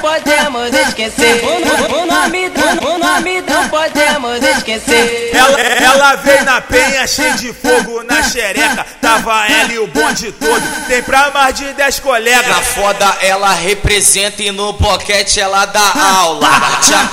podemos esquecer. O, nome o nome não podemos esquecer. Ela, ela veio na penha, cheia de fogo na xereca. Tava ela e o bonde todo, tem pra mais de 10 colegas. Na foda ela representa e no boquete ela dá aula.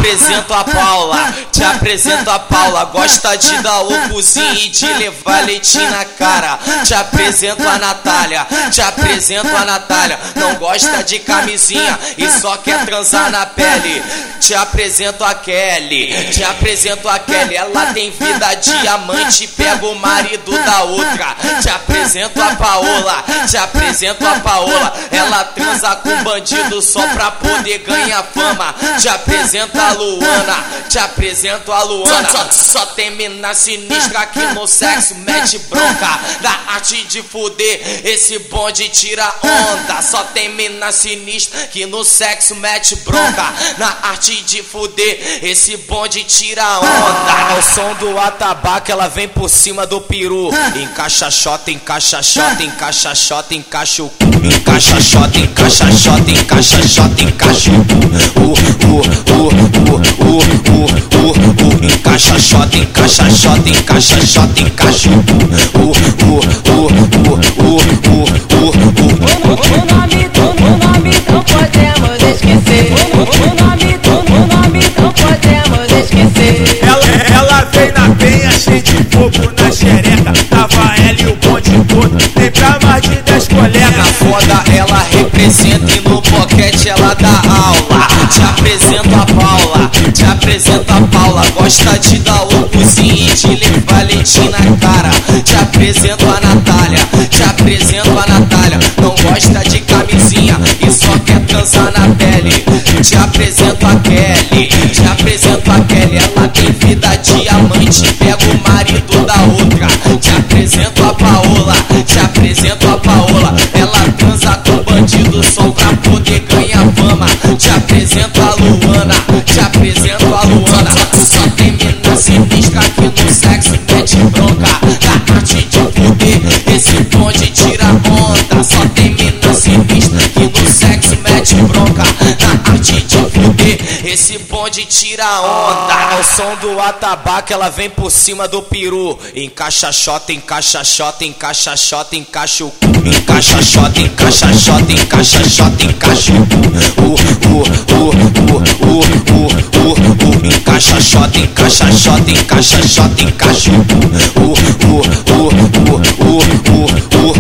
Apresento a Paula, te apresento a Paula. Gosta de dar o cozinho e de levar leitinho na cara. Te apresento a Natália, te apresento a Natália. Não gosta de camisinha e só quer transar na pele. Te apresento a Kelly, te apresento a Kelly. Ela tem vida diamante, pega o marido da outra. Te apresento a Paola, te apresento a Paola. Ela transa com bandido só pra poder ganhar fama. Te apresento a Luana, te apresento a Luana. Só, só tem mina sinistra aqui no sexo, mete bronca. Da arte de fuder, esse bonde tira onda. Só tem mina sinistra que no sexo mete bronca. Na arte de fuder, esse bonde tira onda. Ao som do atabaque, ela vem por cima do peru. Encaixa xota, encaixa xota, encaixa xota, encaixa o cu. Encaixa xota, encaixa xota, encaixa xota, encaixa xota, encaixa xota, encaixa o. O, o, o, o, o, o, o, o. Nome do, o nome não podemos esquecer. O nome do, o nome não podemos esquecer. Ela, ela veio na penha, cheia de fogo na xereca. Tava ela e o bonde todo, tem pra mais de 10 Na colegas. foda ela representa e no boquete ela dá aula. Te apresento a Paula, te apresento a Paula. Gosta de dar o cozinho e de levar leitinho na cara. Te apresento a Natália, te apresento a Natália. Não gosta de camisinha e só quer transar na pele. Te apresento a Kelly, te apresento a Kelly. Ela tem vida diamante, pega o marido da outra. Te apresento a Paola, te apresento a Paola. Ela transa com bandido só pra poder ganhar fama. Te apresento a Luana, onda. Só tem mina sinistra aqui no sexo, mete bronca. Da arte de fuder, esse bonde tira onda. Ao som do atabaque, ela vem por cima do peru. Encaixa xota, encaixa xota, encaixa xota, encaixa o cu. Encaixa xota, encaixa xota, encaixa xota, encaixa o cu. O, o, o, o, o, o, o, o. Encaixa xota, encaixa xota, encaixa xota, encaixa o cu. O, o, o, o, o,